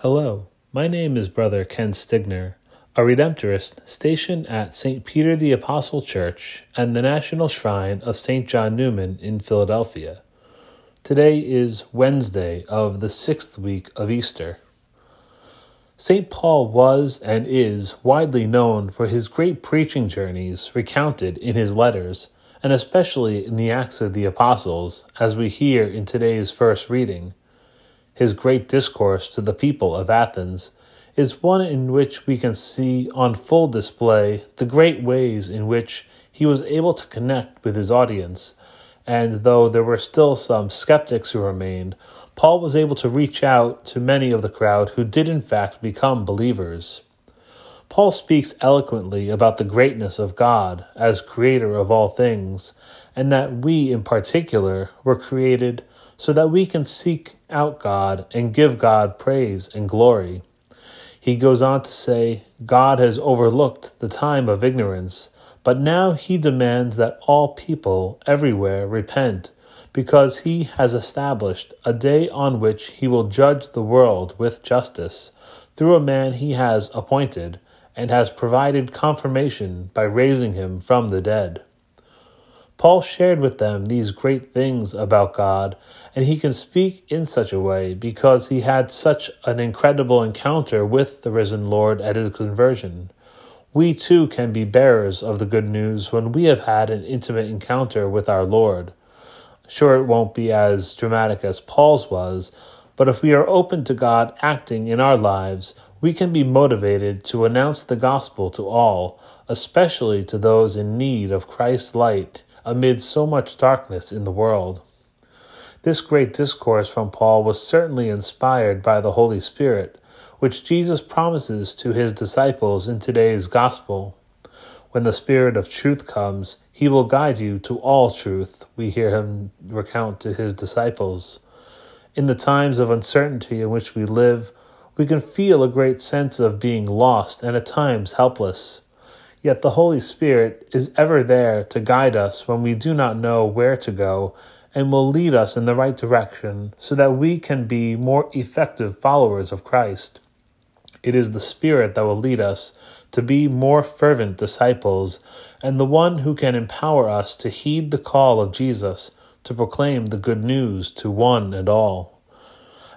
Hello, my name is Brother Ken Stigner, a Redemptorist stationed at St. Peter the Apostle Church and the National Shrine of St. John Neumann in Philadelphia. Today is Wednesday of the sixth week of Easter. St. Paul was and is widely known for his great preaching journeys recounted in his letters, and especially in the Acts of the Apostles, as we hear in today's first reading. His great discourse to the people of Athens is one in which we can see on full display the great ways in which he was able to connect with his audience. And though there were still some skeptics who remained, Paul was able to reach out to many of the crowd who did in fact become believers. Paul speaks eloquently about the greatness of God as creator of all things, and that we in particular were created so that we can seek out God and give God praise and glory. He goes on to say, God has overlooked the time of ignorance, but now he demands that all people everywhere repent because he has established a day on which he will judge the world with justice through a man he has appointed and has provided confirmation by raising him from the dead. Paul shared with them these great things about God, and he can speak in such a way because he had such an incredible encounter with the risen Lord at his conversion. We too can be bearers of the good news when we have had an intimate encounter with our Lord. Sure, it won't be as dramatic as Paul's was, but if we are open to God acting in our lives, we can be motivated to announce the gospel to all, especially to those in need of Christ's light amid so much darkness in the world. This great discourse from Paul was certainly inspired by the Holy Spirit, which Jesus promises to his disciples in today's gospel. When the Spirit of truth comes, he will guide you to all truth, we hear him recount to his disciples. In the times of uncertainty in which we live, we can feel a great sense of being lost and at times helpless. Yet the Holy Spirit is ever there to guide us when we do not know where to go and will lead us in the right direction so that we can be more effective followers of Christ. It is the Spirit that will lead us to be more fervent disciples, and the one who can empower us to heed the call of Jesus to proclaim the good news to one and all.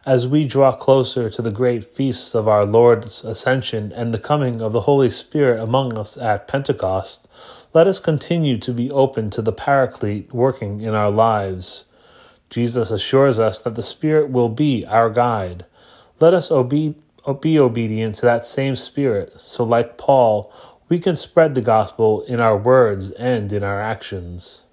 As we draw closer to the great feasts of our Lord's ascension and the coming of the Holy Spirit among us at Pentecost, let us continue to be open to the Paraclete working in our lives. Jesus assures us that the Spirit will be our guide. Let us obey be obedient to that same Spirit, so like Paul, we can spread the gospel in our words and in our actions.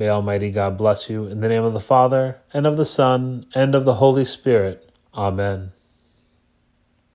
May Almighty God bless you in the name of the Father, and of the Son, and of the Holy Spirit. Amen.